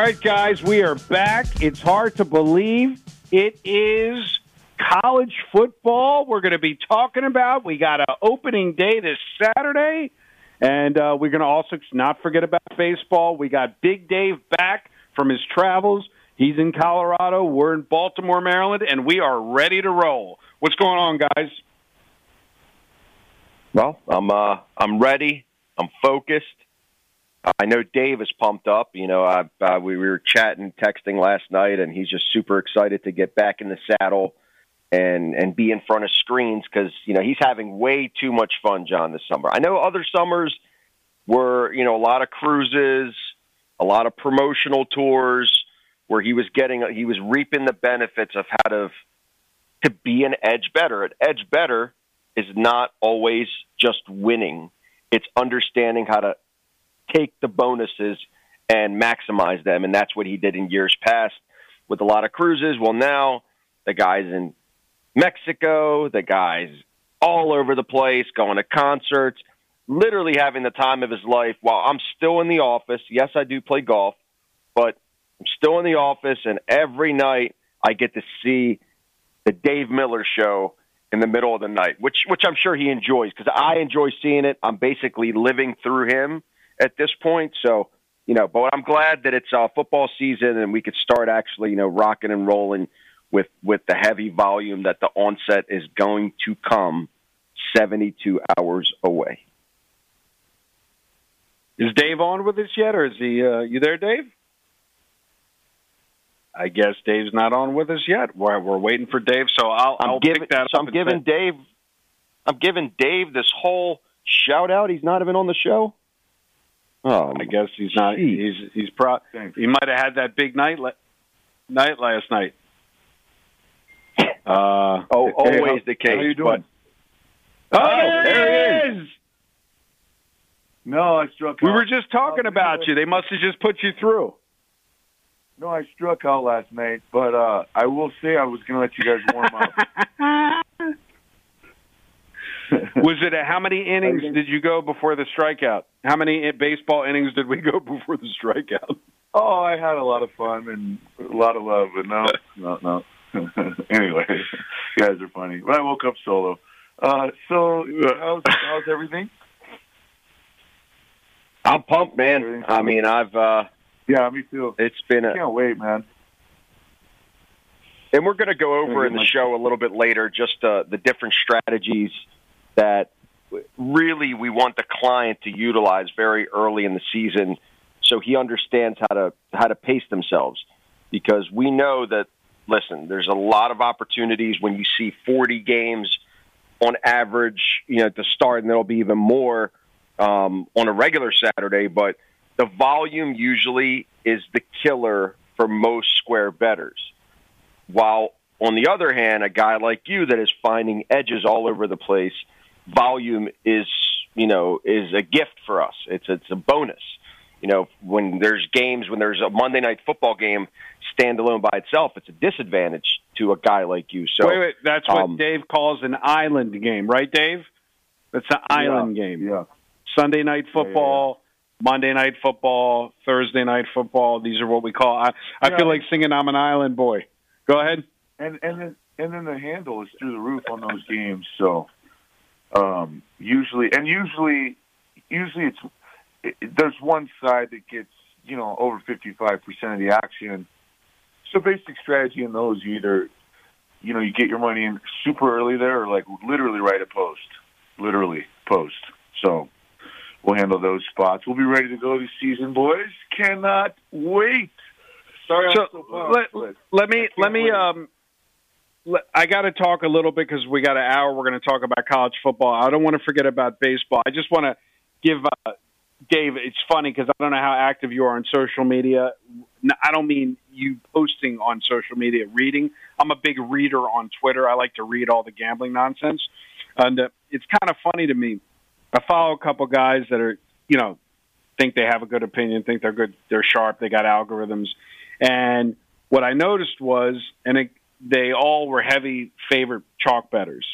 Right, guys, we are back. It's hard to believe it is college football. We're going to be talking about. We got an opening day this Saturday, and uh, we're going to also not forget about baseball. We got Big Dave back from his travels. He's in Colorado. We're in Baltimore, Maryland, and we are ready to roll. What's going on, guys? Well, I'm uh, I'm ready. I'm focused. I know Dave is pumped up. You know, I, uh, we were chatting, texting last night, and he's just super excited to get back in the saddle and and be in front of screens because you know he's having way too much fun, John, this summer. I know other summers were you know a lot of cruises, a lot of promotional tours where he was getting he was reaping the benefits of how to to be an edge bettor. An edge bettor is not always just winning; it's understanding how to take the bonuses and maximize them. And that's what he did in years past with a lot of cruises. Well, now the guy's in Mexico, the guy's all over the place, going to concerts, literally having the time of his life while I'm still in the office. Yes, I do play golf, but I'm still in the office, and every night I get to see the Dave Miller show in the middle of the night, which which I'm sure he enjoys because I enjoy seeing it. I'm basically living through him at this point. So, you know, but I'm glad that it's uh, football season and we could start actually, you know, rocking and rolling with with the heavy volume that the onset is going to come 72 hours away. Is Dave on with us yet, or is he? Uh, you there, Dave? I guess Dave's not on with us yet. We're, we're waiting for Dave, so I'll, I'm I'll giving, pick that so up. I'm giving say- Dave. I'm giving Dave this whole shout out. He's not even on the show. Oh, I guess he's not. Jeez. He's he's pro. He might have had that big night la- night last night. Uh, oh, always the case. How you doing? but- Oh, there, he is. No, I struck. We out. were just talking about you. They must have just put you through. No, I struck out last night, but uh I will say I was going to let you guys warm up. Was it a, how many innings did you go before the strikeout? How many baseball innings did we go before the strikeout? oh, I had a lot of fun and a lot of love, but no, no, no. anyway, you guys are funny. But I woke up solo. Uh, so how's how's everything? I'm pumped, man. I mean, I've uh, Yeah, me too. it's been a Can't wait, man. And we're going to go over Gonna in the show a little bit later just uh, the different strategies that really we want the client to utilize very early in the season so he understands how to how to pace themselves. Because we know that listen there's a lot of opportunities when you see 40 games on average you know to start and there'll be even more um, on a regular Saturday but the volume usually is the killer for most square bettors while on the other hand, a guy like you that is finding edges all over the place, volume is you know is a gift for us. It's it's a bonus. You know, when there's games, when there's a Monday night football game standalone by itself, it's a disadvantage to a guy like you. So wait, wait. That's what um, Dave calls an island game, right, Dave? It's an island yeah, game. Yeah. Sunday night football, Monday night football, Thursday night football. These are what we call. I, I Yeah. feel like singing "I'm an Island Boy." Go ahead. and and then and then the handle is through the roof on those games. So um, usually, and usually, usually it's it, there's one side that gets you know over 55 percent of the action. So basic strategy in those, you either you know you get your money in super early there, or like literally right at post, literally post. So we'll handle those spots. We'll be ready to go this season, boys. Cannot wait. Sorry, So I'm so pumped, let, let me let me wait. um. I got to talk a little bit because we got an hour. We're going to talk about college football. I don't want to forget about baseball. I just want to give uh, Dave. It's funny because I don't know how active you are on social media. I don't mean you posting on social media, reading. I'm a big reader on Twitter. I like to read all the gambling nonsense, and uh, it's kind of funny to me. I follow a couple guys that are, you know, think they have a good opinion, think they're good, they're sharp, they got algorithms. And what I noticed was, and it, they all were heavy favorite chalk bettors.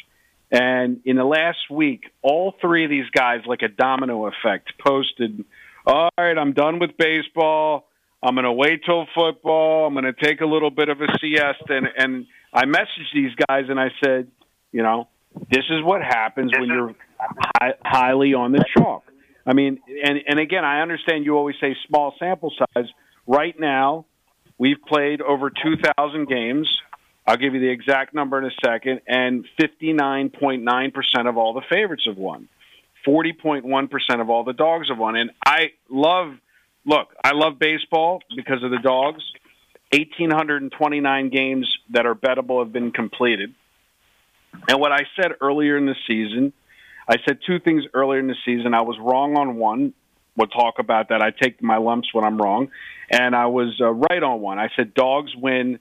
And in the last week, all three of these guys, like a domino effect, posted, All right, I'm done with baseball. I'm going to wait till football. I'm going to take a little bit of a siesta. And, and I messaged these guys and I said, You know, this is what happens when you're high, highly on the chalk. I mean, and, and again, I understand you always say small sample size. Right now, we've played over 2,000 games. I'll give you the exact number in a second, and 59.9% of all the favorites have won. 40.1% of all the dogs have won. And I love, look, I love baseball because of the dogs. 1,829 games that are bettable have been completed. And what I said earlier in the season, I said two things earlier in the season. I was wrong on one. We'll talk about that. I take my lumps when I'm wrong. And I was uh, right on one. I said dogs win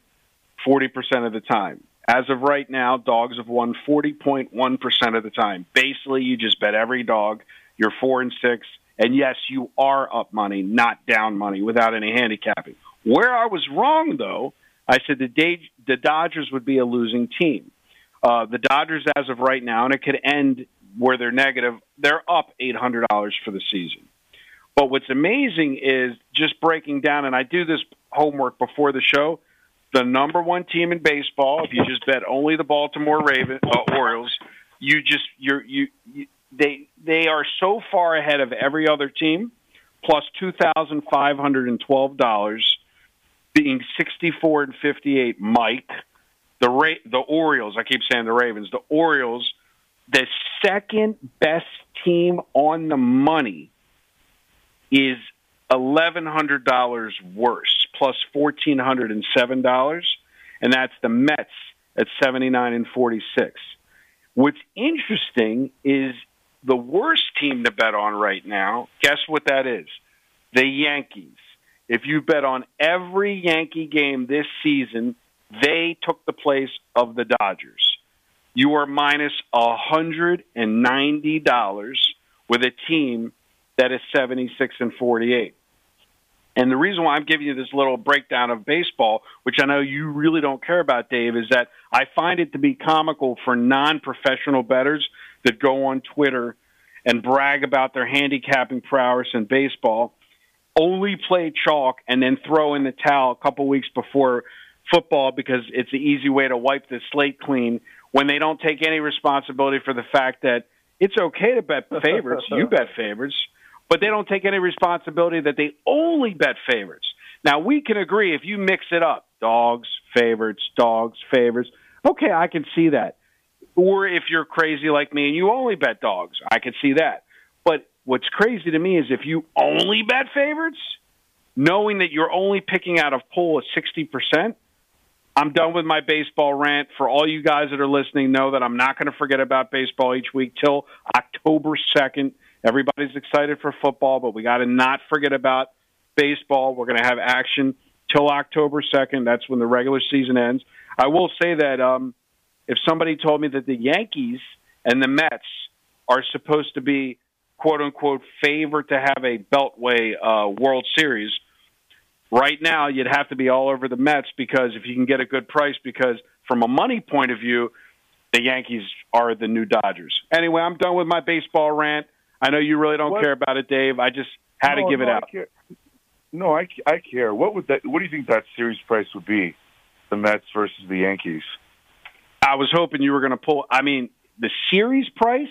40% of the time. As of right now, dogs have won 40.1% of the time. Basically, you just bet every dog. You're four and six. And yes, you are up money, not down money, without any handicapping. Where I was wrong, though, I said the, Da- the Dodgers would be a losing team. Uh, the Dodgers, as of right now, and it could end where they're negative, they're up $800 for the season. But what's amazing is just breaking down, and I do this homework before the show. The number one team in baseball, if you just bet only the Baltimore Raven uh, Orioles, you just you're you, you they they are so far ahead of every other team, plus two thousand five hundred and twelve dollars, being sixty four and fifty eight. Mike, the Ra- the Orioles. I keep saying the Ravens. The Orioles, the second best team on the money is eleven hundred dollars worse, plus fourteen hundred and seven dollars, and that's the Mets at seventy nine and forty six. What's interesting is the worst team to bet on right now. Guess what that is? The Yankees. If you bet on every Yankee game this season, they took the place of the Dodgers. You are minus a hundred and ninety dollars with a team that is 76 and 48. And the reason why I'm giving you this little breakdown of baseball, which I know you really don't care about, Dave, is that I find it to be comical for non professional bettors that go on Twitter and brag about their handicapping prowess in baseball, only play chalk, and then throw in the towel a couple weeks before football because it's the easy way to wipe the slate clean when they don't take any responsibility for the fact that it's okay to bet favorites. you bet favorites but they don't take any responsibility that they only bet favorites. Now we can agree if you mix it up, dogs, favorites, dogs, favorites. Okay, I can see that. Or if you're crazy like me and you only bet dogs, I can see that. But what's crazy to me is if you only bet favorites, knowing that you're only picking out of pool of 60%, I'm done with my baseball rant. For all you guys that are listening, know that I'm not going to forget about baseball each week till October 2nd. Everybody's excited for football, but we got to not forget about baseball. We're going to have action till October 2nd. That's when the regular season ends. I will say that um, if somebody told me that the Yankees and the Mets are supposed to be quote unquote favored to have a Beltway uh, World Series, right now you'd have to be all over the Mets because if you can get a good price, because from a money point of view, the Yankees are the new Dodgers. Anyway, I'm done with my baseball rant. I know you really don't What? care about it, Dave. I just had No, to give it no, I out. care. No, I, I care. What would that? What do you think that series price would be? The Mets versus the Yankees. I was hoping you were going to pull. I mean, the series price.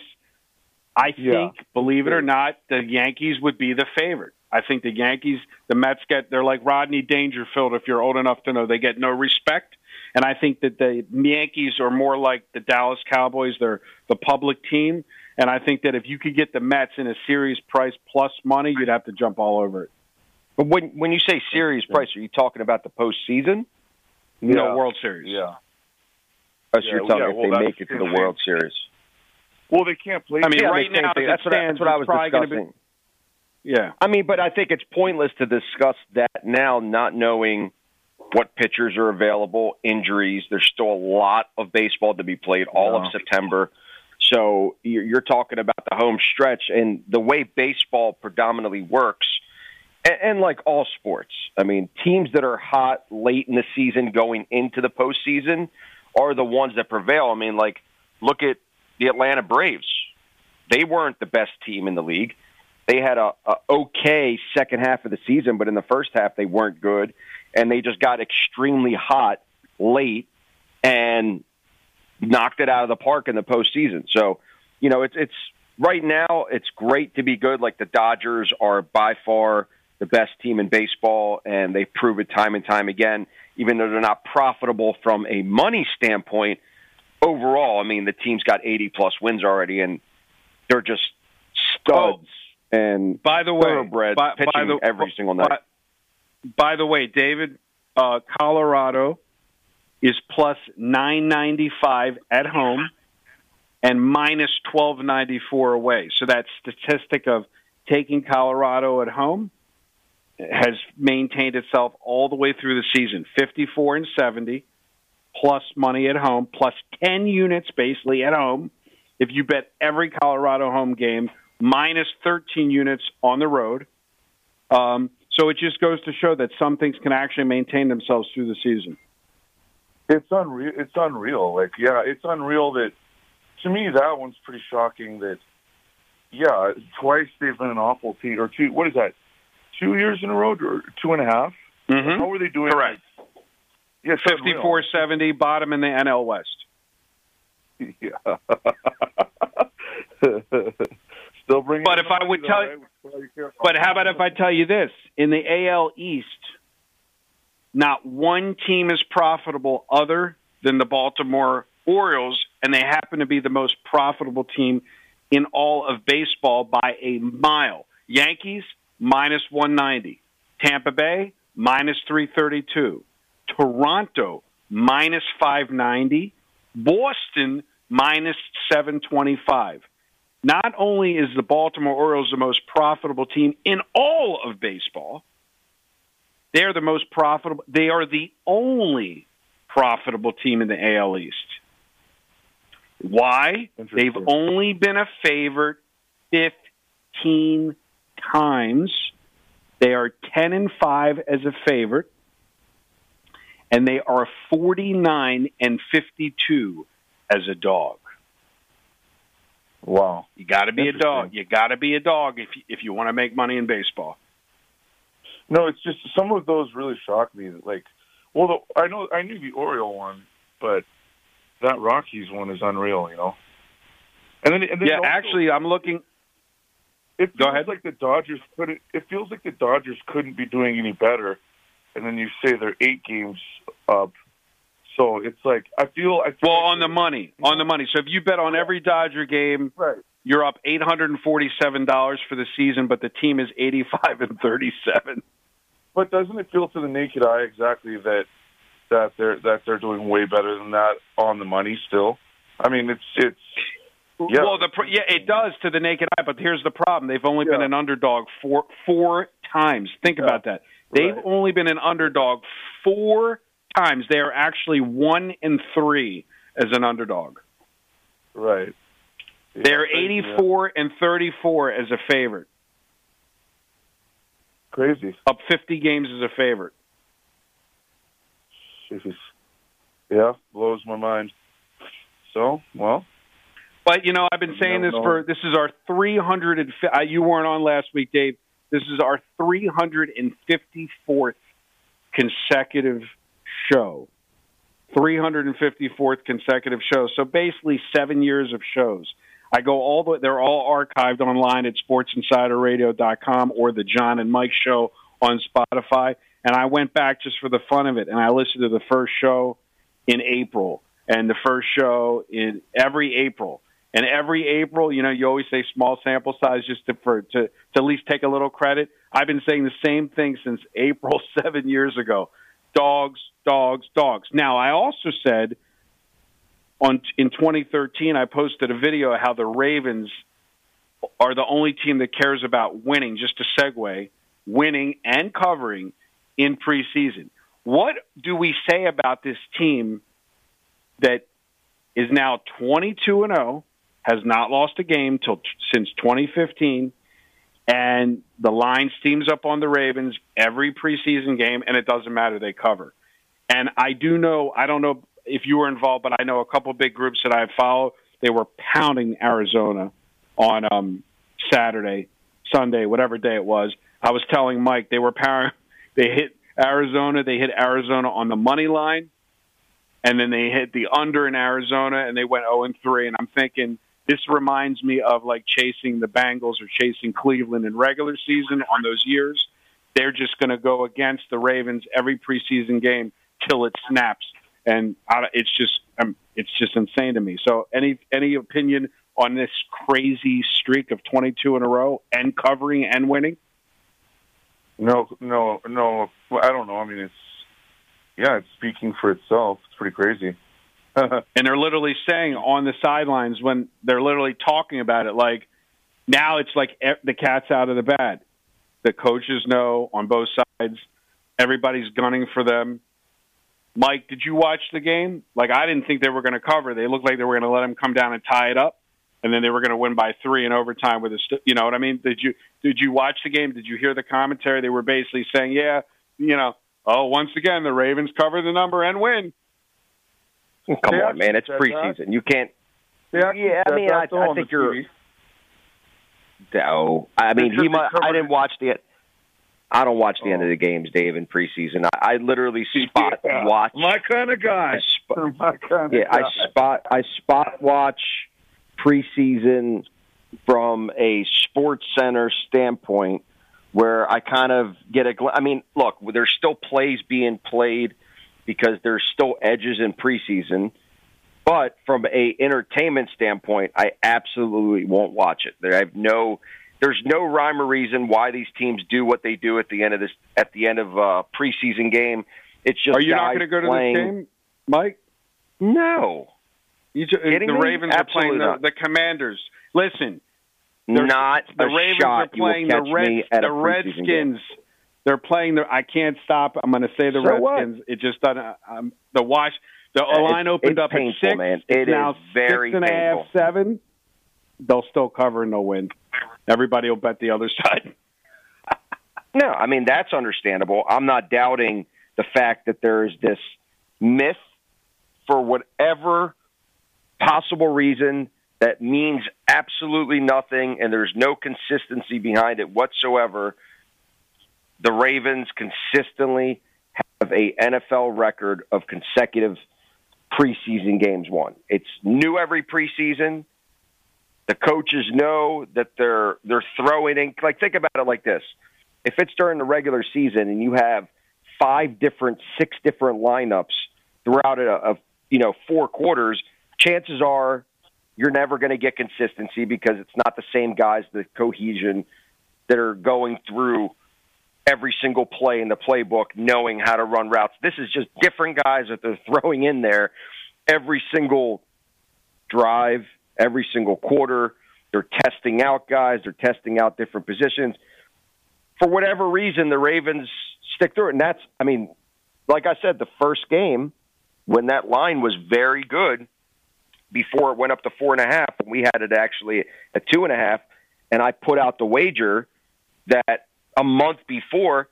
I Yeah. think, believe it or not, the Yankees would be the favorite. I think the Yankees, the Mets get they're like Rodney Dangerfield. If you're old enough to know, they get no respect. And I think that the Yankees are more like the Dallas Cowboys. They're the public team. And I think that if you could get the Mets in a series price plus money, you'd have to jump all over it. But when when you say series price, are you talking about the postseason? No Yeah. World Series. Yeah. Or so Yeah, you're telling yeah, me if well, they make it to the the World Series? Well, they can't play. I mean, Yeah, right now, thing. as that's what, I- that's what I it's was probably gonna discussing. Be, yeah. I mean, but I think it's pointless to discuss that now, not knowing what pitchers are available, injuries. There's still a lot of baseball to be played all Yeah. of September. So you're, talking about the home stretch and the way baseball predominantly works. And, and like all sports, I mean, teams that are hot late in the season going into the postseason are the ones that prevail. I mean, like, look at the Atlanta Braves. They weren't the best team in the league they had a, a okay second half of the season, but in the first half they weren't good, and they just got extremely hot late and knocked it out of the park in the postseason. So, you know, it's it's right now it's great to be good. Like the Dodgers are by far the best team in baseball, and they prove it time and time again. Even though they're not profitable from a money standpoint, overall, I mean, the team's got 80 plus wins already, and they're just studs and By the way, thoroughbreds by, pitching by the, every single night. By, by the way, David, uh, Colorado is plus nine ninety five at home and minus twelve ninety four away. So that statistic of taking Colorado at home has maintained itself all the way through the season. Fifty four and seventy plus money at home, plus ten units basically at home. If you bet every Colorado home game, minus 13 units on the road. Um, so it just goes to show that some things can actually maintain themselves through the season. It's unreal. It's unreal. Like, yeah, it's unreal that. To me, that one's pretty shocking. That, yeah, twice they've been an awful team, or two. What is that? Two years in a row, or two and a half? Mm-hmm. How were they doing? Correct. Yeah. 54 70, bottom in the NL West. Yeah. Still bringing. But if I would tell-? You. But how about if I tell you this? In the AL East, not one team is profitable other than the Baltimore Orioles, and they happen to be the most profitable team in all of baseball by a mile. Yankees, minus 190. Tampa Bay, minus 332. Toronto, minus 590. Boston, minus 725 not only is the Baltimore Orioles the most profitable team in all of baseball, they are the most profitable. They are the only profitable team in the AL East. Why? They've only been a favorite 15 times. They are 10 and 5 as a favorite, and they are 49 and 52 as a dog. wow. You got to be a dog. You got to be a dog if you, if you want to make money in baseball. No, it's just some of those really shocked me. Like, well, the, I know I knew the Oriole one, but that Rockies one is unreal. You know. And then, and then Yeah, also, actually, I'm looking. it go feels ahead. like the Dodgers couldn't. It feels like the Dodgers couldn't be doing any better. And then you say they're eight games up, so it's like I feel. I feel Well, like on the money, on the money. So if you bet on every Dodger game, right. You're up eight hundred and forty-seven dollars for the season, but the team is eighty-five and thirty-seven. But doesn't it feel to the naked eye exactly that that they're that they're doing way better than that on the money still? I mean, it's it's Yeah. Well, the yeah, it does to the naked eye, but here's the problem: they've only been an underdog four four times. Think Yeah. about that. They've Right. only been an underdog four times. They are actually one in three as an underdog. right. They're Yeah, 84 and 34 as a favorite. Crazy. Up 50 games as a favorite. Jeez. Yeah, blows my mind. So, well, but you know, I've been saying this for this is our 300. And, uh, you weren't on last week, Dave. This is our 354th consecutive show. 354th consecutive show. So basically, seven years of shows. I go all the they're all archived online at sportsinsiderradio.com or the John and Mike show on Spotify. And I went back just for the fun of it and I listened to the first show in April and the first show in every April. And every April, you know, you always say small sample size just to for to, to at least take a little credit. I've been saying the same thing since April seven years ago. Dogs, dogs, dogs. Now I also said on in 2013, I posted a video of how the Ravens are the only team that cares about winning. Just to segue, winning and covering in preseason. What do we say about this team that is now 22 and 0, has not lost a game till since 2015, and the line steams up on the Ravens every preseason game, and it doesn't matter they cover. And I do know, I don't know if you were involved, but I know a couple big groups that I follow. They were pounding Arizona on um, Saturday, Sunday, whatever day it was. I was telling Mike they were power. They hit Arizona. They hit Arizona on the money line, and then they hit the under in Arizona, and they went zero oh and three. And I'm thinking this reminds me of like chasing the Bengals or chasing Cleveland in regular season on those years. They're just going to go against the Ravens every preseason game till it snaps and it's just um, it's just insane to me. So, any any opinion on this crazy streak of 22 in a row and covering and winning? No, no, no. I don't know. I mean, it's yeah, it's speaking for itself. It's pretty crazy. and they're literally saying on the sidelines when they're literally talking about it, like now it's like the cat's out of the bag. The coaches know on both sides. Everybody's gunning for them. Mike, did you watch the game? Like I didn't think they were going to cover. They looked like they were going to let them come down and tie it up, and then they were going to win by three in overtime with a. St- you know what I mean? Did you did you watch the game? Did you hear the commentary? They were basically saying, "Yeah, you know, oh, once again the Ravens cover the number and win." Come they on, man! It's preseason. You can't. Yeah, I mean, I, I think you're. No, I mean he. Might, I didn't watch the. I don't watch the oh. end of oh. the games, Dave, in preseason. I, I literally spot yeah, watch. My kind of guy. Sp- my kind yeah, guy. I spot. I spot watch preseason from a sports center standpoint, where I kind of get a. Gl- I mean, look, there's still plays being played because there's still edges in preseason. But from a entertainment standpoint, I absolutely won't watch it. There, I have no there's no rhyme or reason why these teams do what they do at the end of this at the end of a preseason game. It's just are you not going to go to playing... this game, Mike? No. You just, the Ravens me? are playing the, the, Commanders. Listen, not the Ravens shot. are playing the Red, the Redskins. Game. They're playing the. I can't stop. I'm going to say the so Redskins. What? It just doesn't. Um, the wash. The line opened it's up painful, at six. Man. It it's now very six and painful. a half, seven. They'll still cover and they'll win. Everybody will bet the other side. no, I mean that's understandable. I'm not doubting the fact that there is this myth for whatever possible reason that means absolutely nothing and there's no consistency behind it whatsoever. The Ravens consistently have a NFL record of consecutive preseason games won. It's new every preseason. The coaches know that they're they're throwing in like think about it like this. If it's during the regular season and you have five different, six different lineups throughout a, a you know four quarters, chances are you're never going to get consistency because it's not the same guys, the cohesion that are going through every single play in the playbook, knowing how to run routes. This is just different guys that they're throwing in there every single drive, every single quarter. They're testing out guys, they're testing out different positions. For whatever reason, the Ravens stick through it. And that's, I mean, like I said, the first game, when that line was very good before it went up to four and a half, and we had it actually at two and a half, and I put out the wager that a month before,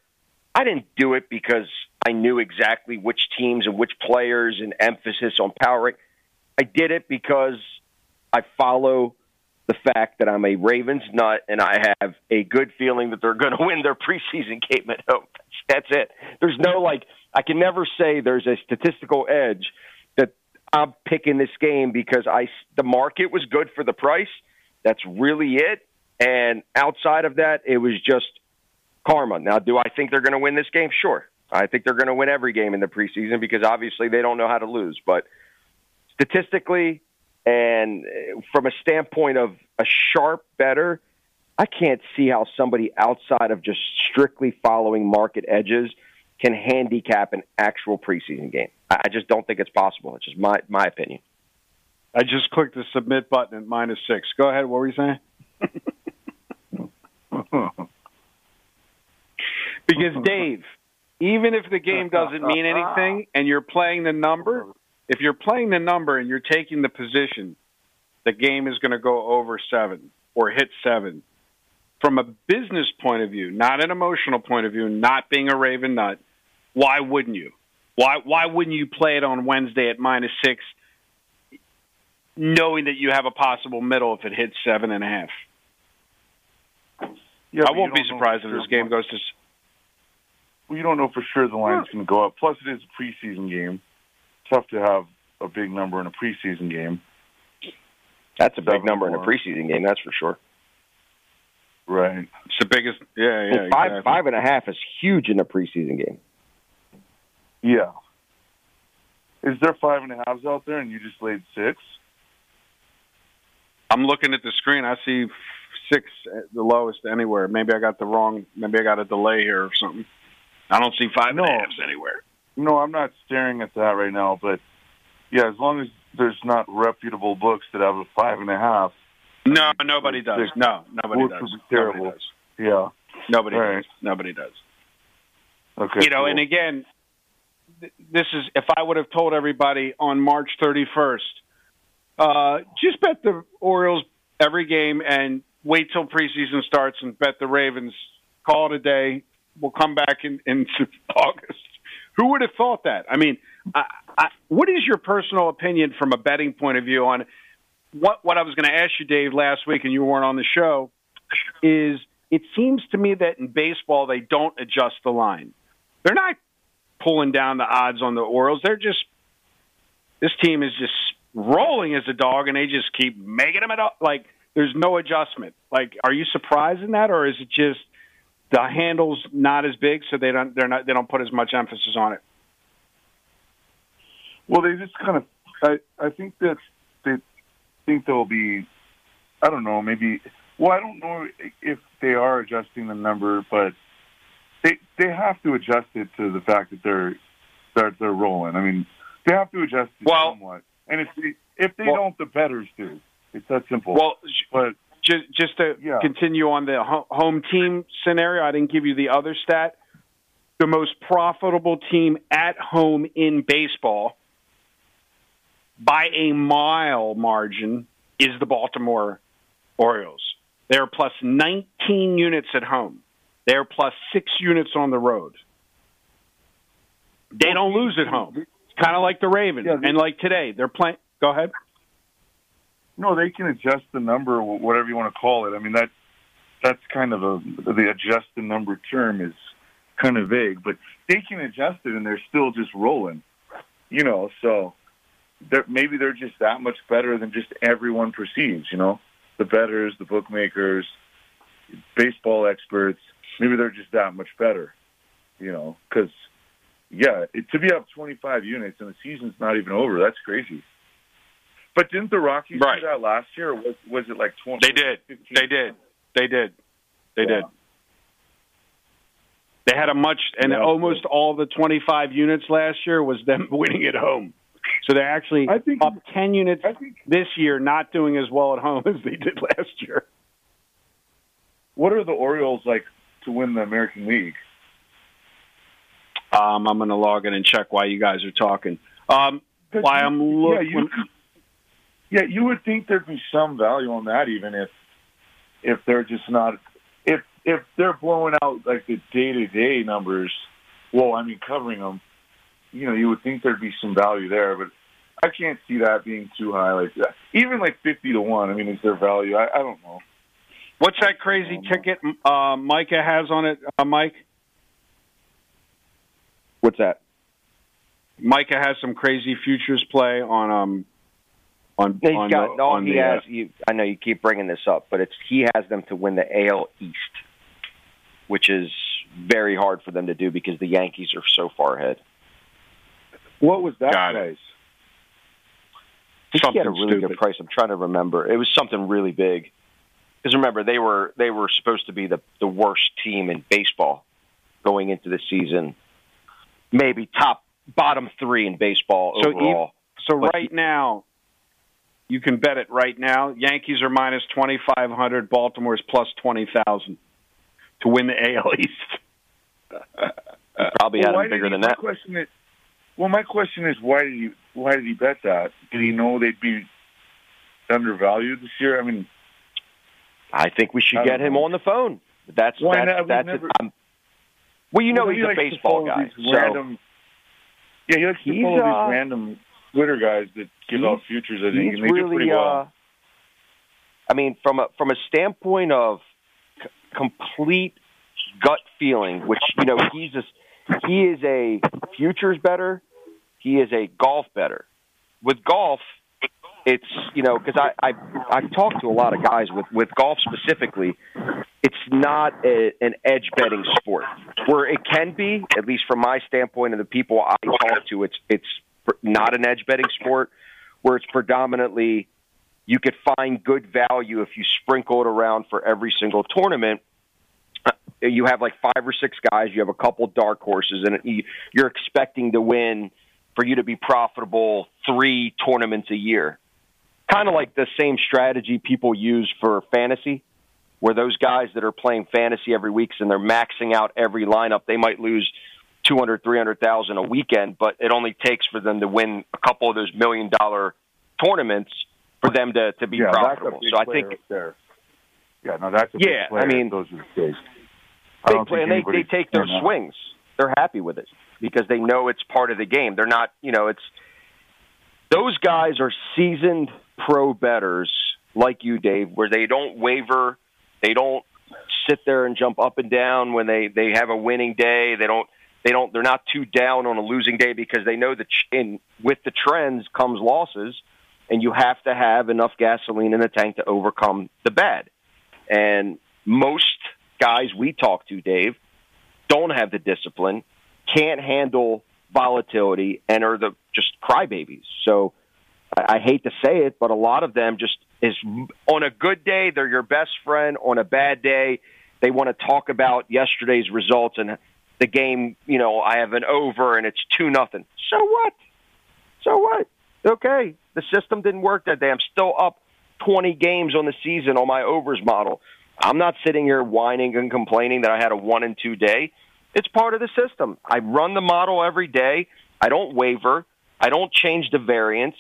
I didn't do it because I knew exactly which teams and which players and emphasis on power. I did it because I follow the fact that I'm a Ravens nut and I have a good feeling that they're going to win their preseason game at home. That's it. There's no like I can never say there's a statistical edge that I'm picking this game because I the market was good for the price. That's really it. And outside of that, it was just karma. Now, do I think they're going to win this game? Sure. I think they're going to win every game in the preseason because obviously they don't know how to lose. But statistically and uh, from a standpoint of a sharp bettor, I can't see how somebody outside of just strictly following market edges can handicap an actual preseason game. I just don't think it's possible. It's just my my opinion. I just clicked the submit button at minus six. Go ahead. What were you saying? because Dave, even if the game doesn't mean anything and you're playing the number, if you're playing the number and you're taking the position, the game is going to go over seven or hit seven. From a business point of view, not an emotional point of view, not being a Raven nut, why wouldn't you? Why why wouldn't you play it on Wednesday at minus six, knowing that you have a possible middle if it hits seven and a half? Yeah, I won't be surprised if this game goes to. Well, you don't know for sure the line's going to go up. Plus, it is a preseason game. Tough to have a big number in a preseason game. That's a big number in a preseason game. That's for sure. Right. It's the biggest. Yeah, yeah. Well, five exactly. five and a half is huge in a preseason game. Yeah. Is there five and a halves out there, and you just laid six? I'm looking at the screen. I see six, at the lowest anywhere. Maybe I got the wrong. Maybe I got a delay here or something. I don't see five No. and a halves anywhere. No, I'm not staring at that right now, but yeah, as long as there's not reputable books that have a five and a half, No, nobody does. Six. No, nobody does. would be Nobody terrible. does. yeah. Nobody All does. Nobody does. Okay. you know, cool. and again, th- this is if I would have told everybody on March 31st, uh, just bet the Orioles every game and wait till preseason starts and bet the Ravens. Call it a day. We'll come back in, in August. Who would have thought that? I mean, I, I, what is your personal opinion from a betting point of view on what what I was going to ask you, Dave, last week, and you weren't on the show? Is it seems to me that in baseball they don't adjust the line. They're not pulling down the odds on the Orioles. They're just this team is just rolling as a dog, and they just keep making them it up. Like there's no adjustment. Like, are you surprised in that, or is it just the handle's not as big, so they don't they're not they don't put as much emphasis on it? Well, they just kind of. I I think that they think there'll be. I don't know. Maybe. Well, I don't know if they are adjusting the number, but they they have to adjust it to the fact that they're that they're rolling. I mean, they have to adjust it Well- somewhat. And if they if they Well- don't, the bettors do. It's that simple. Well, but just just to Yeah. continue on the home team scenario, I didn't give you the other stat. The most profitable team at home in baseball by a mile margin is the Baltimore Orioles. They're plus 19 units at home. They're plus 6 units on the road. They don't lose at home. It's kind of like the Ravens. Yeah, they- and like today, they're playing Go ahead. No, they can adjust the number, wh- whatever you want to call it. I mean that that's kind of a the adjust the number term is kind of vague, but they can adjust it and they're still just rolling. You know, so they're, maybe they're just that much better than just everyone perceives. You know, the bettors, the bookmakers, baseball experts. Maybe they're just that much better. You know, because yeah, it, to be up 25 units and the season's not even over, that's crazy. But didn't the Rockies Right. do that last year? Or was was it like 20? They did. 15? They did. They did. They Yeah. did. They had a much, and Yeah. almost all the 25 units last year was them winning at home. So they're actually I think- up 10 units think. this year, not doing as well at home as they did last year. What are the Orioles like to win the American League? Um, I'm going to log in and check why you guys are talking. Um, why I'm Yeah, looking. you, yeah, you would think there'd be some value on that, even if if they're just not if if they're blowing out like the day to day numbers. Well, I mean, covering them, you know, you would think there'd be some value there, but I can't see that being too high like that. Even like fifty to one. I mean, is there value? I, I don't know. What's that crazy ticket uh, Micah has on it, uh, Mike? What's that? Micah has some crazy futures play on um on He's on got the, all on he the, uh, has. You, I know you keep bringing this up, but it's he has them to win the AL East, which is very hard for them to do because the Yankees are so far ahead. What was that Got price? I think he had a Something really stupid. good price. I'm trying to remember. It was something really big. Because remember, they were they were supposed to be the the worst team in baseball going into the season. Maybe top bottom three in baseball So overall. So But right now, you can bet it right now. Yankees are minus twenty five hundred. Baltimore's plus twenty thousand to win the AL East. Probably Well, had why him did bigger he- than my that. Question is, well, my question is, why did he why did he bet that? Did he know they'd be undervalued this year? I mean, I think we should I get him know. on the phone. That's Why that's not? That's never- it. I'm- well, you know Well, he's he a baseball guy. So Random, yeah, he likes to He's, follow uh, these random Twitter guys that give he's- out futures. I think, he's and they do really. pretty well. Uh, I mean, from a from a standpoint of c- complete gut feeling, which you know he's a, he is a futures bettor. He is a golf bettor. With golf, it's you know because I I I've talked to a lot of guys with with golf specifically. It's not a, an edge betting sport where it can be, at least from my standpoint and the people I talk to. It's it's not an edge betting sport where it's predominantly you could find good value if you sprinkle it around for every single tournament. Uh, You have like five or six guys. You have a couple dark horses, and you- you're expecting to win for you to be profitable three tournaments a year. Kind of like the same strategy people use for fantasy, where those guys that are playing fantasy every week and they're maxing out every lineup, they might lose 200, 300,000 a weekend, but it only takes for them to win a couple of those million dollar tournaments for them to, to be yeah, profitable. That's a big So I think there. Yeah, no, that's a Yeah. I mean, those are the. I they play and they, they take their swings. They're happy with it because they know it's part of the game. They're not, you know, it's those guys are seasoned pro bettors like you, Dave, where they don't waver, they don't sit there and jump up and down when they they have a winning day. They don't they don't they're not too down on a losing day because they know that in with the trends comes losses, and you have to have enough gasoline in the tank to overcome the bad. And most guys we talk to, Dave, don't have the discipline, can't handle volatility, and are the just crybabies. So I, I hate to say it, but a lot of them just is on a good day they're your best friend. On a bad day, they want to talk about yesterday's results and the game. You know, I have an over and it's two nothing. So what? So what? Okay, the system didn't work that day. I'm still up 20 games on the season on my overs model. I'm not sitting here whining and complaining that I had a one and two day. It's part of the system. I run the model every day. I don't waver. I don't change the variance.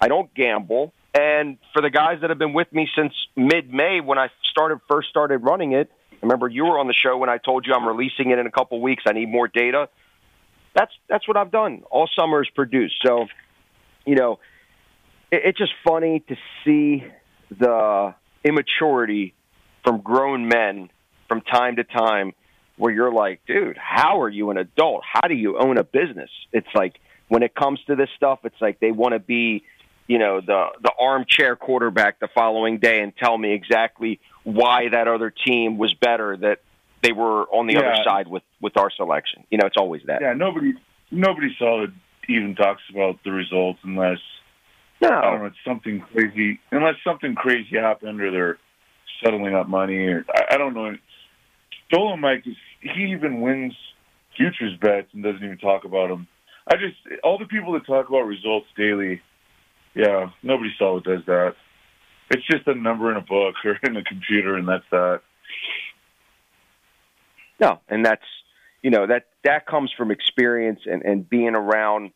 I don't gamble. And for the guys that have been with me since mid-May when I started first started running it, remember you were on the show when I told you I'm releasing it in a couple weeks. I need more data. That's that's what I've done. All summer is produced. So, you know, it, it's just funny to see the immaturity from grown men from time to time where you're like, dude, how are you an adult? How do you own a business? It's like when it comes to this stuff, it's like they want to be, you know, the the armchair quarterback the following day and tell me exactly why that other team was better that they were on the Yeah. other side with with our selection. You know, it's always that. Yeah, nobody nobody solid even talks about the results unless I don't No, know it's something crazy. Unless something crazy happened or they're settling up money or I, I don't know. Stolen Mike is he even wins futures bets and doesn't even talk about them. I just all the people that talk about results daily. Yeah, nobody solid does that. It's just a number in a book or in a computer, and that's that. No, and that's you know that that comes from experience and and being around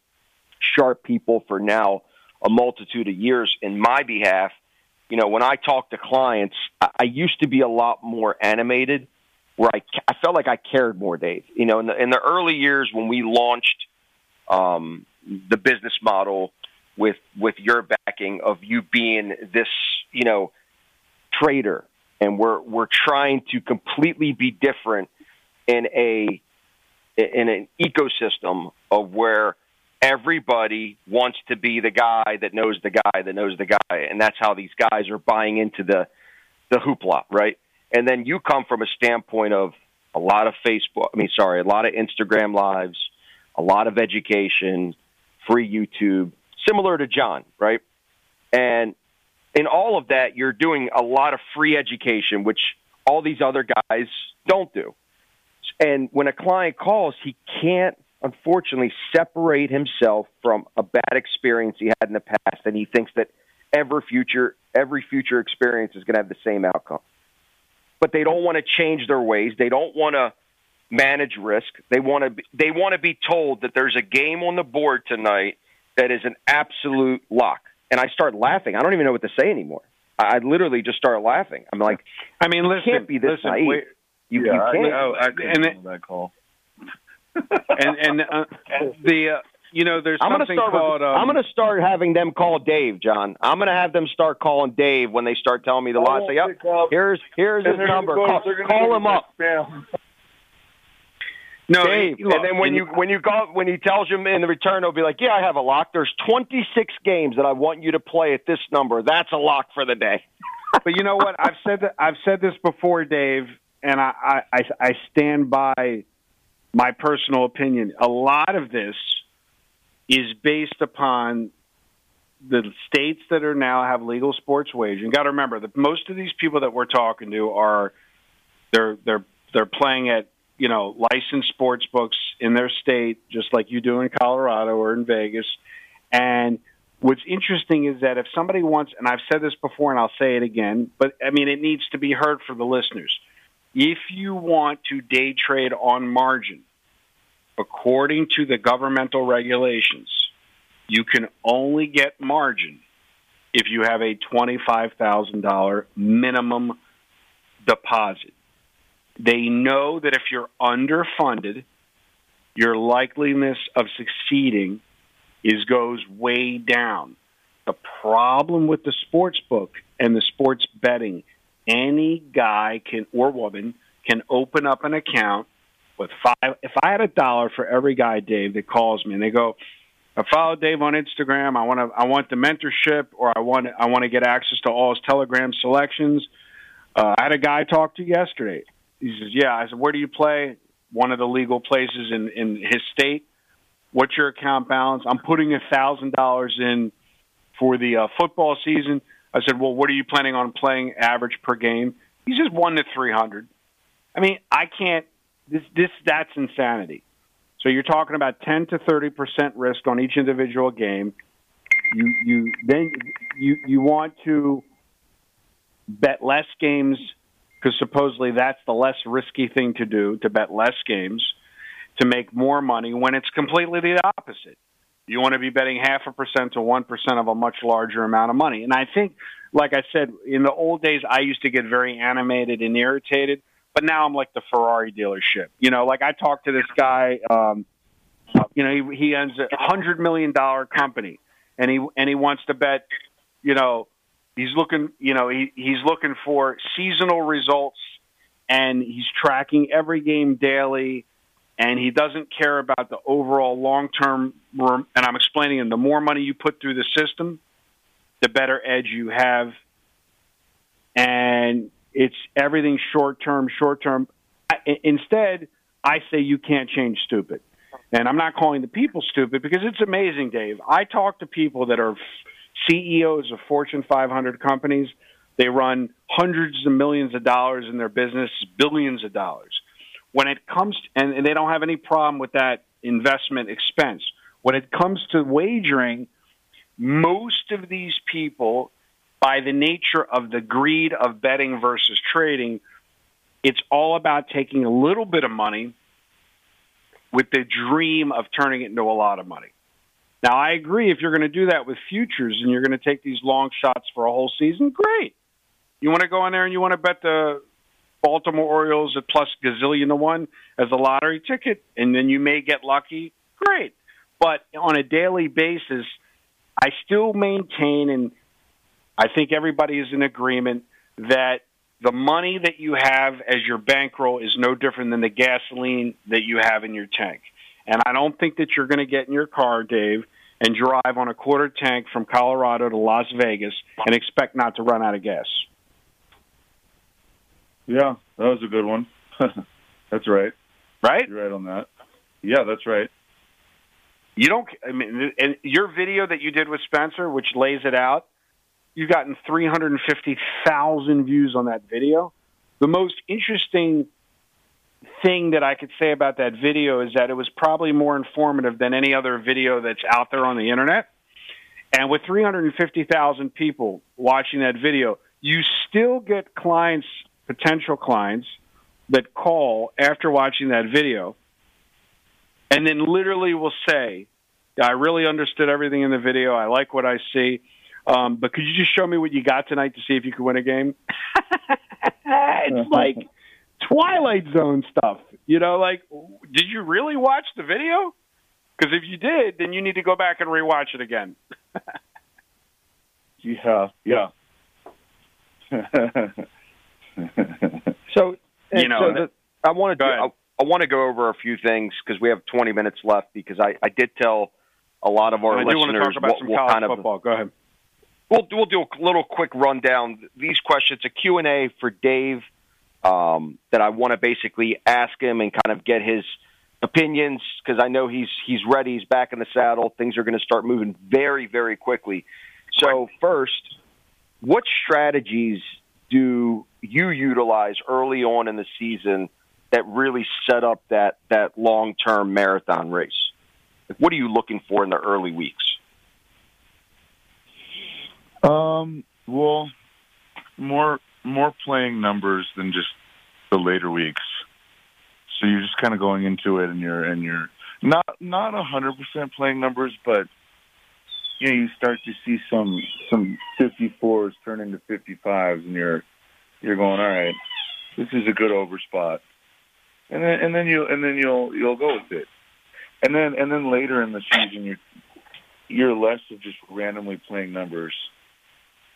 sharp people for now a multitude of years. In my behalf, you know, when I talk to clients, I, I used to be a lot more animated, where I I felt like I cared more, Dave. You know, in the in the early years when we launched um, the business model, with with your backing of you being this, you know, trader, and we're we're trying to completely be different in a in an ecosystem of where everybody wants to be the guy that knows the guy that knows the guy, and that's how these guys are buying into the the hoopla, right? And then you come from a standpoint of a lot of Facebook, I mean, sorry, a lot of Instagram lives, a lot of education, free YouTube, similar to John, right? And in all of that, you're doing a lot of free education, which all these other guys don't do. And when a client calls, he can't, unfortunately, separate himself from a bad experience he had in the past, and he thinks that every future every future experience is going to have the same outcome. But they don't want to change their ways. They don't want to manage risk. They want to be, they want to be told that there's a game on the board tonight that is an absolute lock. And I start laughing. I don't even know what to say anymore. I literally just start laughing. I'm like, I mean, listen, can't be this listen, naive. wait, You, yeah, you I, can't. I, I couldn't and it- handle that call. and and uh, the uh, you know, there's I'm going to something start. called. Um, I'm going to start having them call Dave, John. I'm going to have them start calling Dave when they start telling me the lie. Say, yep, here's here's his And they're gonna number. go- Call, call him with up. No, Dave. look, and then when you when you call when he tells him in the return, he'll be like, "Yeah, I have a lock. There's 26 games that I want you to play at this number. That's a lock for the day." but you know what? I've said that I've said this before, Dave, and I, I, I, I stand by my personal opinion. A lot of this is based upon the states that are now have legal sports wagering. You got to remember that most of these people that we're talking to are they're they're they're playing at you know licensed sports books in their state, just like you do in Colorado or in Vegas, and what's interesting is that if somebody wants, and I've said this before and I'll say it again, but I mean, it needs to be heard for the listeners. If you want to day trade on margin, according to the governmental regulations, you can only get margin if you have a $25,000 minimum deposit. They know that if you're underfunded, your likeliness of succeeding is goes way down. The problem with the sports book and the sports betting, any guy can or woman can open up an account with five. If I had a dollar for every guy, Dave, that calls me and they go, "I follow Dave on Instagram. I want to. I want the mentorship, or I want. I want to get access to all his Telegram selections." Uh, I had a guy talk to yesterday. He says, "Yeah." I said, "Where do you play?" One of the legal places in in his state what's your account balance? I'm putting a thousand dollars in for the uh, football season. I said, well, what are you planning on playing average per game? He says one to three hundred. I mean, I can't. This this that's insanity. So you're talking about ten to thirty percent risk on each individual game. You you then you you want to bet less games because supposedly that's the less risky thing to do to bet less games to make more money when it's completely the opposite. You want to be betting half a percent to one percent of a much larger amount of money. And I think, like I said, in the old days, I used to get very animated and irritated, but now I'm like the Ferrari dealership. You know, like I talked to this guy. Um, you know, he, he owns a hundred million dollar company, and he and he wants to bet. You know, he's looking. You know, he he's looking for seasonal results, and he's tracking every game daily and he doesn't care about the overall long term. And I'm explaining him the more money you put through the system, the better edge you have. And it's everything short term, short term. Instead, I say you can't change stupid. And I'm not calling the people stupid because it's amazing, Dave. I talk to people that are CEOs of Fortune 500 companies. They run hundreds of millions of dollars in their business, billions of dollars. When it comes and, and they don't have any problem with that investment expense. When it comes to wagering most of these people by the nature of the greed of betting versus trading it's all about taking a little bit of money with the dream of turning it into a lot of money now i agree if you're going to do that with futures and you're going to take these long shots for a whole season great you want to go in there and you want to bet the Baltimore Orioles at plus gazillion to one as a lottery ticket, and then you may get lucky. Great, but on a daily basis, I still maintain, and I think everybody is in agreement that the money that you have as your bankroll is no different than the gasoline that you have in your tank. And I don't think that you're going to get in your car, Dave, and drive on a quarter tank from Colorado to Las Vegas and expect not to run out of gas. Yeah, that was a good one. that's right. Right? You're right on that. Yeah, that's right. You don't. I mean, and your video that you did with Spencer, which lays it out, you've gotten 350,000 views on that video. The most interesting thing that I could say about that video is that it was probably more informative than any other video that's out there on the internet. And with 350,000 people watching that video, you still get clients, potential clients, that call after watching that video and then literally will say, I really understood everything in the video. I like what I see. Um, but could you just show me what you got tonight to see if you could win a game? it's like Twilight Zone stuff. You know, like, did you really watch the video? Because if you did, then you need to go back and rewatch it again. yeah, yeah. so, you know, so the, I want to do, I, I, want to go over a few things because we have 20 minutes left. Because I, I did tell a lot of our I listeners do talk about what, some what college kind of football. Go ahead. We'll we'll do a little quick rundown. These questions, a Q and A for Dave um, that I want to basically ask him and kind of get his opinions because I know he's he's ready. He's back in the saddle. Things are going to start moving very very quickly. So first, what strategies do you utilize early on in the season that really set up that that long term marathon race? What are you looking for in the early weeks? Um. Well, more more playing numbers than just the later weeks. So you're just kind of going into it, and you're and you're not not a hundred percent playing numbers, but you know you start to see some some 54s turn into 55s, and you're you're going, all right, this is a good over spot, and then and then you and then you'll you'll go with it, and then and then later in the season you're you're less of just randomly playing numbers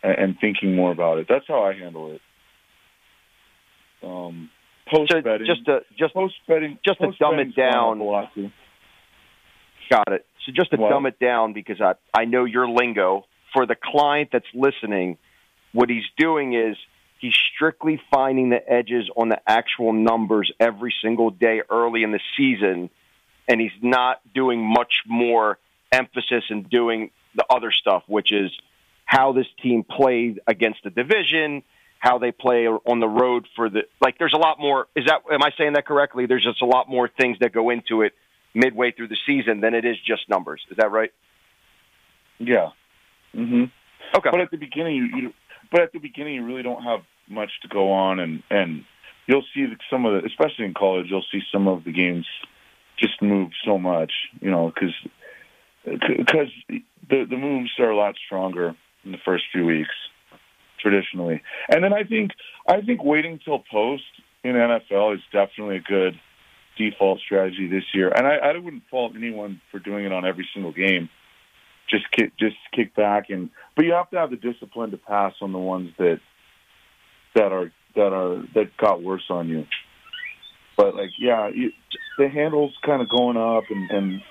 and, and thinking more about it. That's how I handle it. Um, post So betting, just to just post betting, just to dumb it down. Got it. So just to What? dumb it down, because I I know your lingo for the client that's listening, what he's doing is he's strictly finding the edges on the actual numbers every single day early in the season, and he's not doing much more emphasis in doing the other stuff, which is how this team played against the division, how they play on the road for the like. There's a lot more. Is that am I saying that correctly? There's just a lot more things that go into it midway through the season than it is just numbers. Is that right? Yeah. Mm-hmm. Okay. But at the beginning, you, you but at the beginning, you really don't have much to go on, and and you'll see some of the, especially in college, you'll see some of the games just move so much, you know, because because the the moves are a lot stronger in the first few weeks traditionally, and then I think I think waiting till post in NFL is definitely a good default strategy this year, and I, I wouldn't fault anyone for doing it on every single game. Just kick, just kick back and but you have to have the discipline to pass on the ones that that are that are that got worse on you. But like yeah, you, the handles kind of going up and and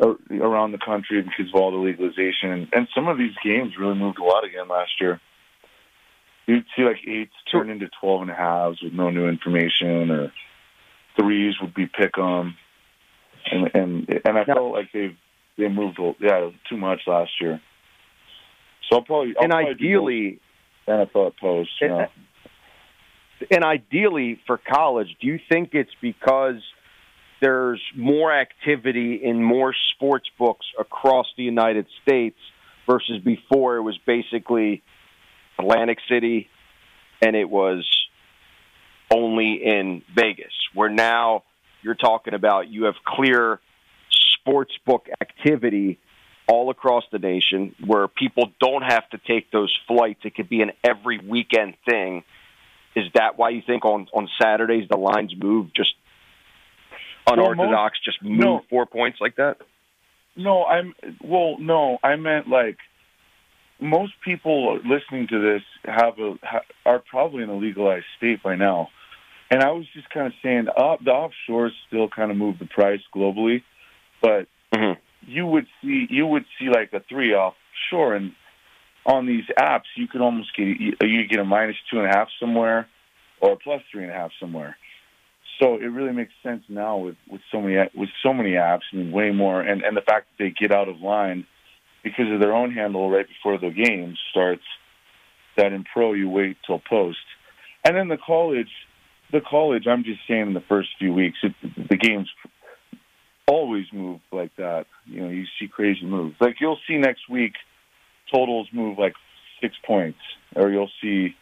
Uh, around the country because of all the legalization and, and some of these games really moved a lot again last year. You'd see like eights turn into twelve and a halves with no new information or threes would be pick 'em. And and and I felt like they've they moved a- yeah too much last year. So I'll probably I'll and probably ideally, NFL post. You know. and ideally for college, do you think it's because there's more activity in more sports books across the United States versus before it was basically Atlantic City and it was only in Vegas, where now you're talking about you have clear sports book activity all across the nation where people don't have to take those flights. It could be an every weekend thing. Is that why you think on on Saturdays the lines move just unorthodox, just move no. four points like that? no, I'm well. No, I meant like most people listening to this have a ha, are probably in a legalized state by now, and I was just kind of saying uh, the offshores still kind of move the price globally, but Mhm. you would see you would see like a three offshore, and on these apps you could almost get you get a minus two and a half somewhere, or a plus three and a half somewhere. So it really makes sense now with with so many with so many apps. Mean, way more, and and the fact that they get out of line because of their own handle right before the game starts. That in pro you wait till post, and then the college, the college. I'm just saying in the first few weeks, it, the games always move like that. You know, you see crazy moves. Like you'll see next week, totals move like six points, or you'll see,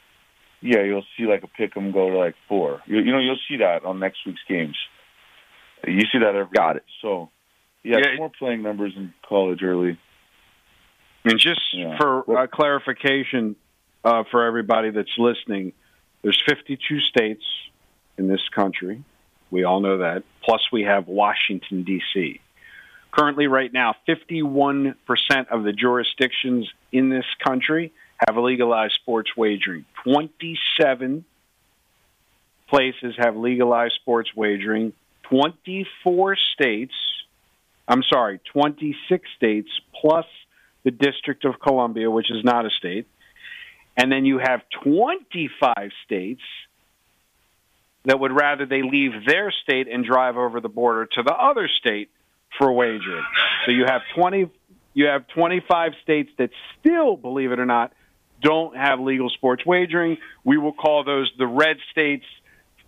yeah, you'll see like a pick 'em go to like four. You, you know, you'll see that on next week's games. You see that every Got it. So, yeah, Yeah. more playing numbers in college early. And just Yeah. for uh, clarification uh, for everybody that's listening, there's 52 states in this country. We all know that. Plus, we have Washington, D.C. Currently, right now, 51% of the jurisdictions in this country have legalized sports wagering. 27 places have legalized sports wagering. 24 states, I'm sorry, 26 states plus the District of Columbia, which is not a state. And then you have 25 states that would rather they leave their state and drive over the border to the other state for wagering. So you have 20 you have 25 states that still, believe it or not, don't have legal sports wagering. We will call those the red states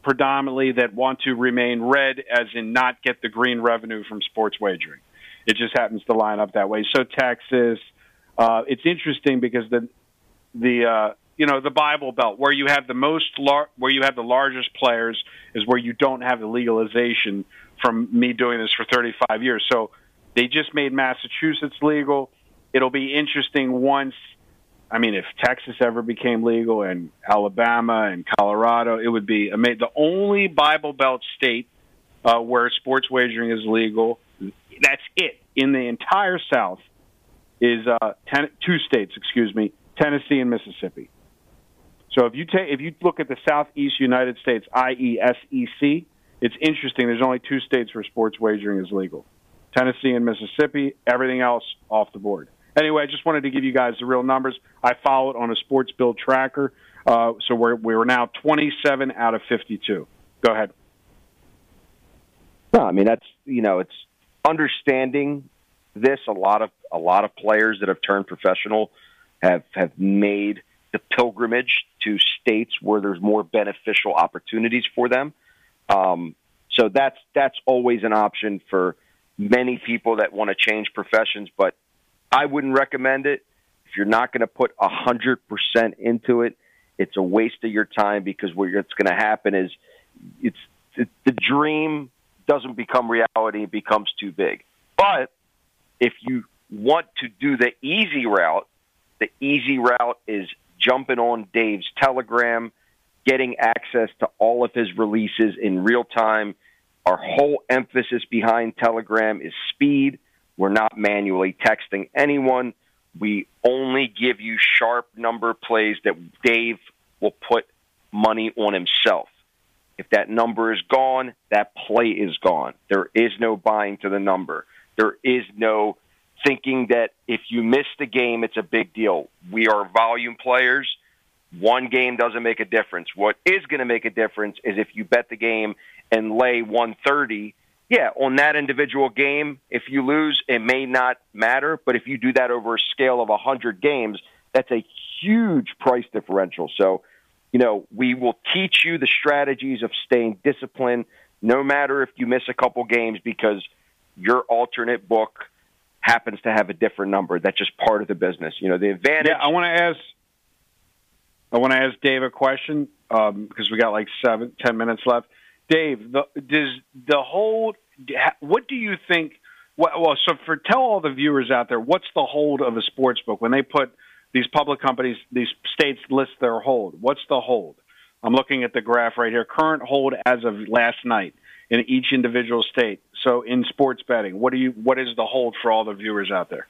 predominantly that want to remain red as in not get the green revenue from sports wagering. It just happens to line up that way. So Texas, uh, it's interesting because the the uh, you know the Bible Belt where you have the most lar- where you have the largest players is where you don't have the legalization. From me doing this for 35 years, so they just made Massachusetts legal. It'll be interesting once. I mean, if Texas ever became legal and Alabama and Colorado, it would be amazing. The only Bible Belt state uh, where sports wagering is legal. That's it in the entire South is uh, ten, two states, excuse me, Tennessee and Mississippi. So if you take if you look at the Southeast United States, i.e., SEC, it's interesting. There's only two states where sports wagering is legal: Tennessee and Mississippi. Everything else off the board. Anyway, I just wanted to give you guys the real numbers. I followed on a sports bill tracker, uh, so we're we're now 27 out of 52. Go ahead. No, I mean that's you know it's understanding this. A lot of a lot of players that have turned professional have have made the pilgrimage to states where there's more beneficial opportunities for them. Um, so that's that's always an option for many people that want to change professions. But I wouldn't recommend it if you're not going to put a hundred percent into it. It's a waste of your time because what's going to happen is it's it, the dream doesn't become reality; it becomes too big. But if you want to do the easy route, the easy route is jumping on Dave's Telegram, getting access to all of his releases in real time. Our whole emphasis behind Telegram is speed. We're not manually texting anyone. We only give you sharp number plays that Dave will put money on himself. If that number is gone, that play is gone. There is no buying to the number. There is no thinking that if you miss the game, it's a big deal. We are volume players. One game doesn't make a difference. What is going to make a difference is if you bet the game and lay 130. Yeah, on that individual game, if you lose, it may not matter. But if you do that over a scale of 100 games, that's a huge price differential. So, you know, we will teach you the strategies of staying disciplined no matter if you miss a couple games because your alternate book happens to have a different number. That's just part of the business. You know, the advantage. Yeah, I want to ask. I want to ask Dave a question um, because we got like seven, ten minutes left. Dave, the, does the hold? What do you think? Well, so for tell all the viewers out there, what's the hold of a sports book when they put these public companies, these states list their hold? What's the hold? I'm looking at the graph right here. Current hold as of last night in each individual state. So in sports betting, what do you what is the hold for all the viewers out there,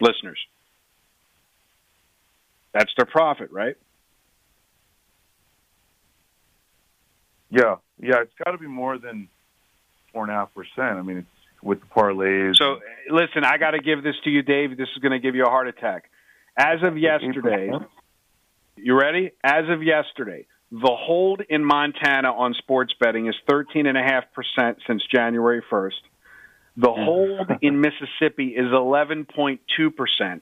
listeners? That's their profit, right? Yeah, yeah, it's got to be more than four and a half percent. I mean, it's with the parlays. So listen, I got to give this to you, Dave. This is going to give you a heart attack. As of yesterday, you ready? As of yesterday, the hold in Montana on sports betting is 13.5% since January 1st. The mm-hmm. hold in Mississippi is 11.2%.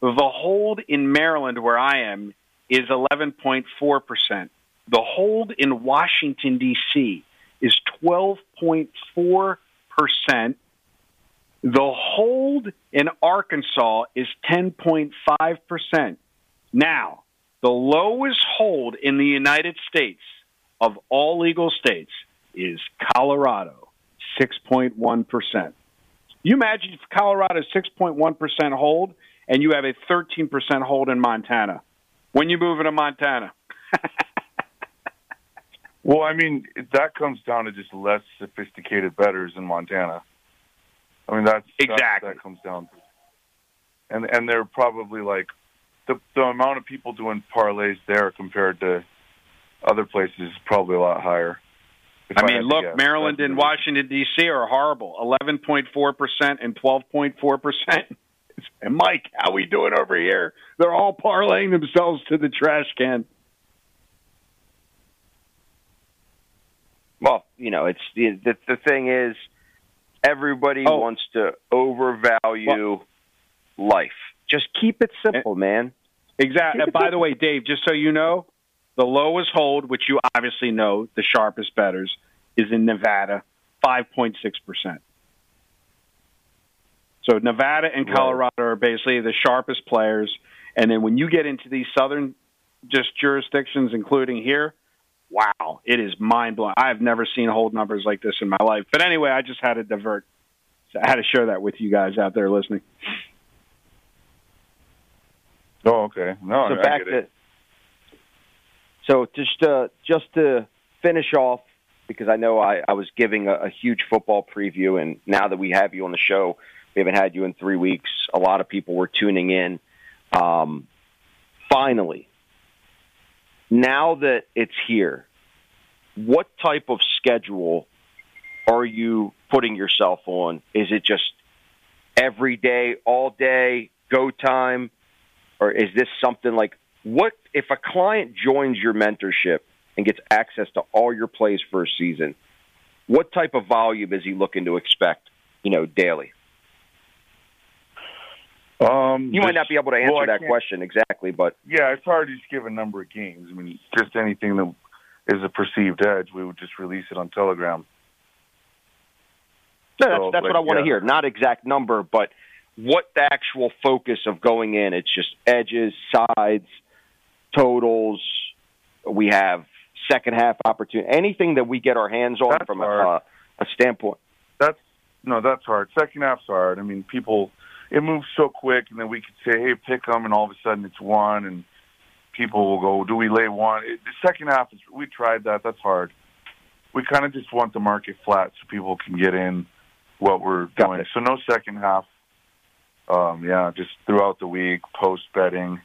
The hold in Maryland, where I am, is 11.4%. The hold in Washington, D.C. is 12.4%. The hold in Arkansas is 10.5%. Now, the lowest hold in the United States of all legal states is Colorado, 6.1%. You imagine if Colorado is 6.1% hold and you have a 13% hold in Montana. When you move into Montana. well, I mean, that comes down to just less sophisticated bettors in Montana. I mean, that's exactly that comes down to. And and they're probably like the the amount of people doing parlays there compared to other places is probably a lot higher. I mean, look. Maryland That's and Washington D.C. are horrible. Eleven point four percent and twelve point four percent. And Mike, how we doing over here? They're all parlaying themselves to the trash can. Well, you know, it's the the, the thing is, everybody oh. wants to overvalue well, life. Just keep it simple, man. Exactly. And by the way, Dave, just so you know, the lowest hold, which you obviously know, the sharpest bettors, is in Nevada, 5.6%. So Nevada and Colorado right. are basically the sharpest players. And then when you get into these southern just jurisdictions, including here, wow, it is mind blowing. I've never seen hold numbers like this in my life. But anyway, I just had to divert. So I had to share that with you guys out there listening. Oh, okay. No, so back to so just uh, just to finish off because I know I, I was giving a, a huge football preview, and now that we have you on the show, we haven't had you in three weeks. A lot of people were tuning in. Um, finally, now that it's here, what type of schedule are you putting yourself on? Is it just every day, all day, go time? or is this something like what if a client joins your mentorship and gets access to all your plays for a season? What type of volume is he looking to expect? You know, daily. Um, you might not be able to answer well, that question exactly, but yeah, it's hard to just give a number of games. I mean, just anything that is a perceived edge, we would just release it on Telegram. No, that's, so, that's what I want to hear. Not exact number, but what the actual focus of going in. It's just edges, sides, totals. We have second half opportunity. Anything that we get our hands on that's from a, a standpoint. That's no, that's hard. Second half's hard. I mean, people it moves so quick, and then we could say, "Hey, pick them," and all of a sudden it's one, and people will go, "Do we lay one?" It, the second half is we tried that. That's hard. We kind of just want the market flat so people can get in what we're doing. So no second half um, yeah, just throughout the week, post betting.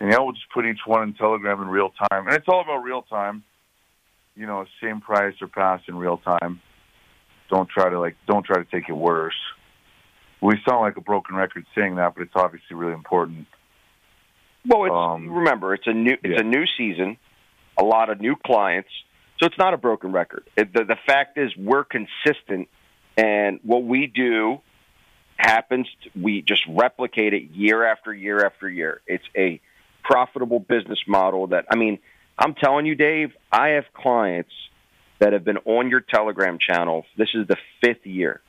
And yeah, we'll just put each one in Telegram in real time. And it's all about real time. You know, same price or pass in real time. Don't try to like don't try to take it worse. We sound like a broken record saying that, but it's obviously really important. Well, it's um, remember, it's a new it's yeah. a new season, a lot of new clients. So it's not a broken record. It, the the fact is we're consistent and what we do happens. We just replicate it year after year after year. It's a profitable business model that, I mean, I'm telling you, Dave, I have clients that have been on your Telegram channel. This is the fifth year.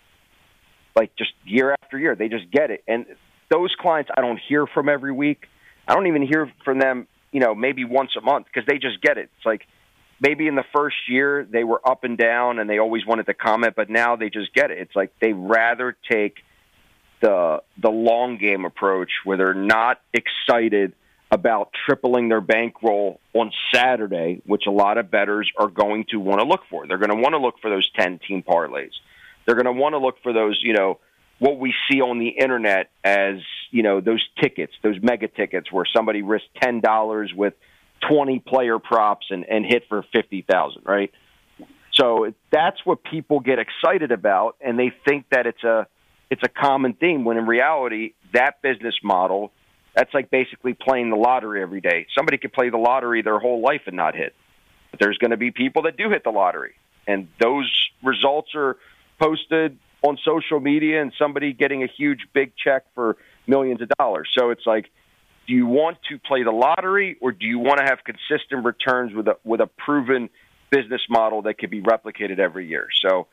Like just year after year, they just get it. And those clients I don't hear from every week. I don't even hear from them, you know, maybe once a month because they just get it. It's like maybe in the first year they were up and down and they always wanted to comment, but now they just get it. It's like they rather take the the long game approach where they're not excited about tripling their bankroll on Saturday, which a lot of bettors are going to want to look for. They're going to want to look for those 10 team parlays. They're going to want to look for those, you know, what we see on the internet as, you know, those tickets, those mega tickets where somebody risked $10 with 20 player props and, and hit for 50,000, right? So that's what people get excited about and they think that it's a it's a common theme when in reality that business model that's like basically playing the lottery every day. Somebody could play the lottery their whole life and not hit. But there's going to be people that do hit the lottery. And those results are posted on social media and somebody getting a huge big check for millions of dollars. So it's like do you want to play the lottery or do you want to have consistent returns with a with a proven business model that could be replicated every year? So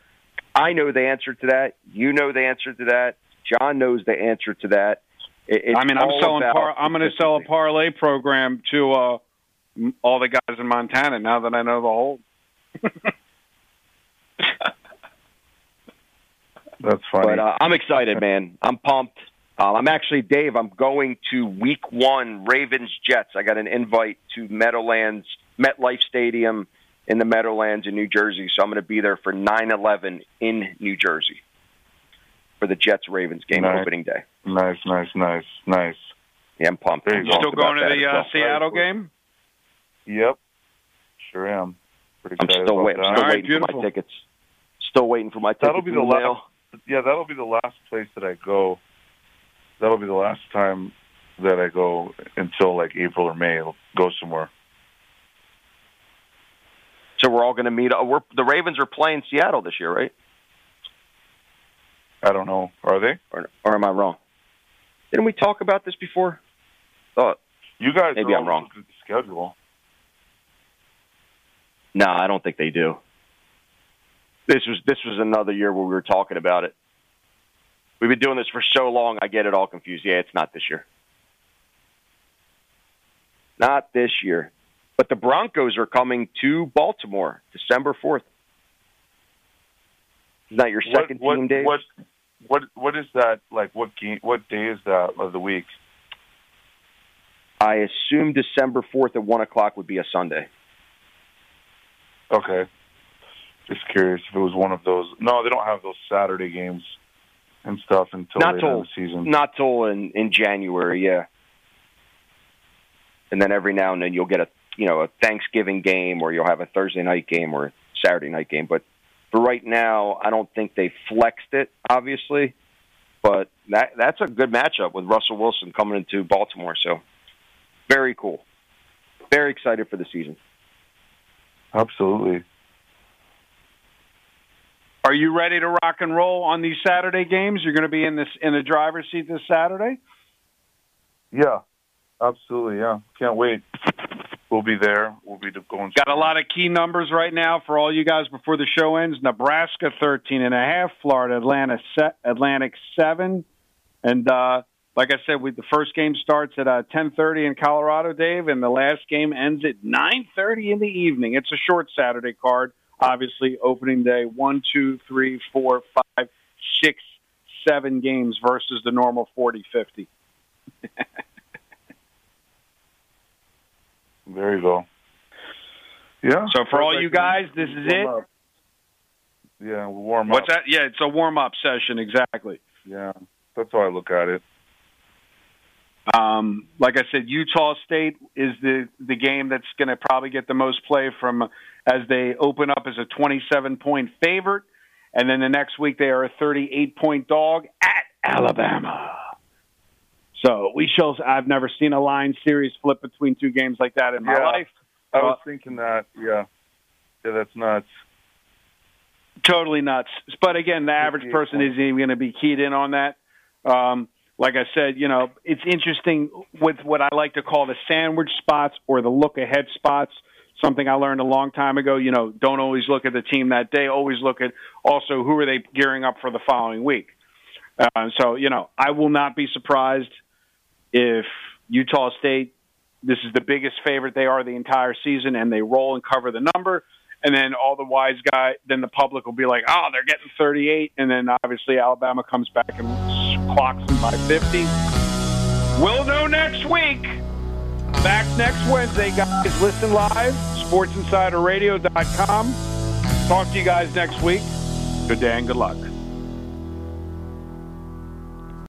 I know the answer to that. You know the answer to that. John knows the answer to that. It's I mean, I'm selling. Par- I'm going to sell a parlay program to uh, all the guys in Montana now that I know the whole. That's funny. But uh, I'm excited, man. I'm pumped. Uh, I'm actually Dave. I'm going to Week One Ravens Jets. I got an invite to Meadowlands MetLife Stadium in the Meadowlands in New Jersey, so I'm going to be there for 9/11 in New Jersey for the Jets Ravens game nice. opening day. Nice, nice, nice, nice. Yeah, I'm pumped. There you, still going to the uh, Seattle game? Yep, sure am. Pretty I'm still, wait, I'm still right, waiting beautiful. for my tickets. Still waiting for my tickets. That'll be the last. Yeah, that'll be the last place that I go. That'll be the last time that I go until like April or May. I'll go somewhere. So we're all going to meet. We're, the Ravens are playing Seattle this year, right? I don't know. Are they? Or, or am I wrong? Didn't we talk about this before? Thought you guys. Maybe I'm wrong. Schedule. No, I don't think they do. This was this was another year where we were talking about it. We've been doing this for so long, I get it all confused. Yeah, it's not this year. Not this year. But the Broncos are coming to Baltimore December 4th. Is that your second what, team, Dave? What, what, what is that like? What game? What day is that of the week? I assume December 4th at 1 o'clock would be a Sunday. Okay. Just curious if it was one of those. No, they don't have those Saturday games and stuff until not till, the season. Not till in, in January, yeah. And then every now and then you'll get a you know a Thanksgiving game, or you'll have a Thursday night game or a Saturday night game. But for right now, I don't think they flexed it, obviously. But that that's a good matchup with Russell Wilson coming into Baltimore. So very cool. Very excited for the season. Absolutely. Are you ready to rock and roll on these Saturday games? You're going to be in this in the driver's seat this Saturday. Yeah, absolutely. Yeah, can't wait. We'll be there. We'll be going. Got a lot of key numbers right now for all you guys before the show ends. Nebraska thirteen and a half, Florida Atlanta set, Atlantic seven, and uh, like I said, we, the first game starts at uh, ten thirty in Colorado, Dave, and the last game ends at nine thirty in the evening. It's a short Saturday card obviously opening day one, two, three, four, five, six, seven games versus the normal 40, 50. there you go. Yeah. So for all you guys, this is it. Up. Yeah, warm What's that? Yeah, it's a warm up session, exactly. Yeah, that's how I look at it. Um, like I said, Utah State is the the game that's going to probably get the most play from as they open up as a 27 point favorite, and then the next week they are a 38 point dog at Alabama. So we shall. I've never seen a line series flip between two games like that in my Yeah. life. I was Uh, thinking that. Yeah. Yeah, that's nuts. totally nuts. But again, the average person isn't even going to be keyed in on that. Um, like I said, you know, it's interesting with what I like to call the sandwich spots or the look ahead spots. Something I learned a long time ago. You know, don't always look at the team that day. Always look at also who are they gearing up for the following week. Uh, so, you know, I will not be surprised if Utah State, this is the biggest favorite they are the entire season, and they roll and cover the number and then all the wise guy, then the public will be like, "Oh, they're getting 38," and then obviously Alabama comes back and clocks in by 50. We'll know next week. Back next Wednesday, guys. Listen live, sportsinsiderradio.com. Talk to you guys next week. Good day and good luck.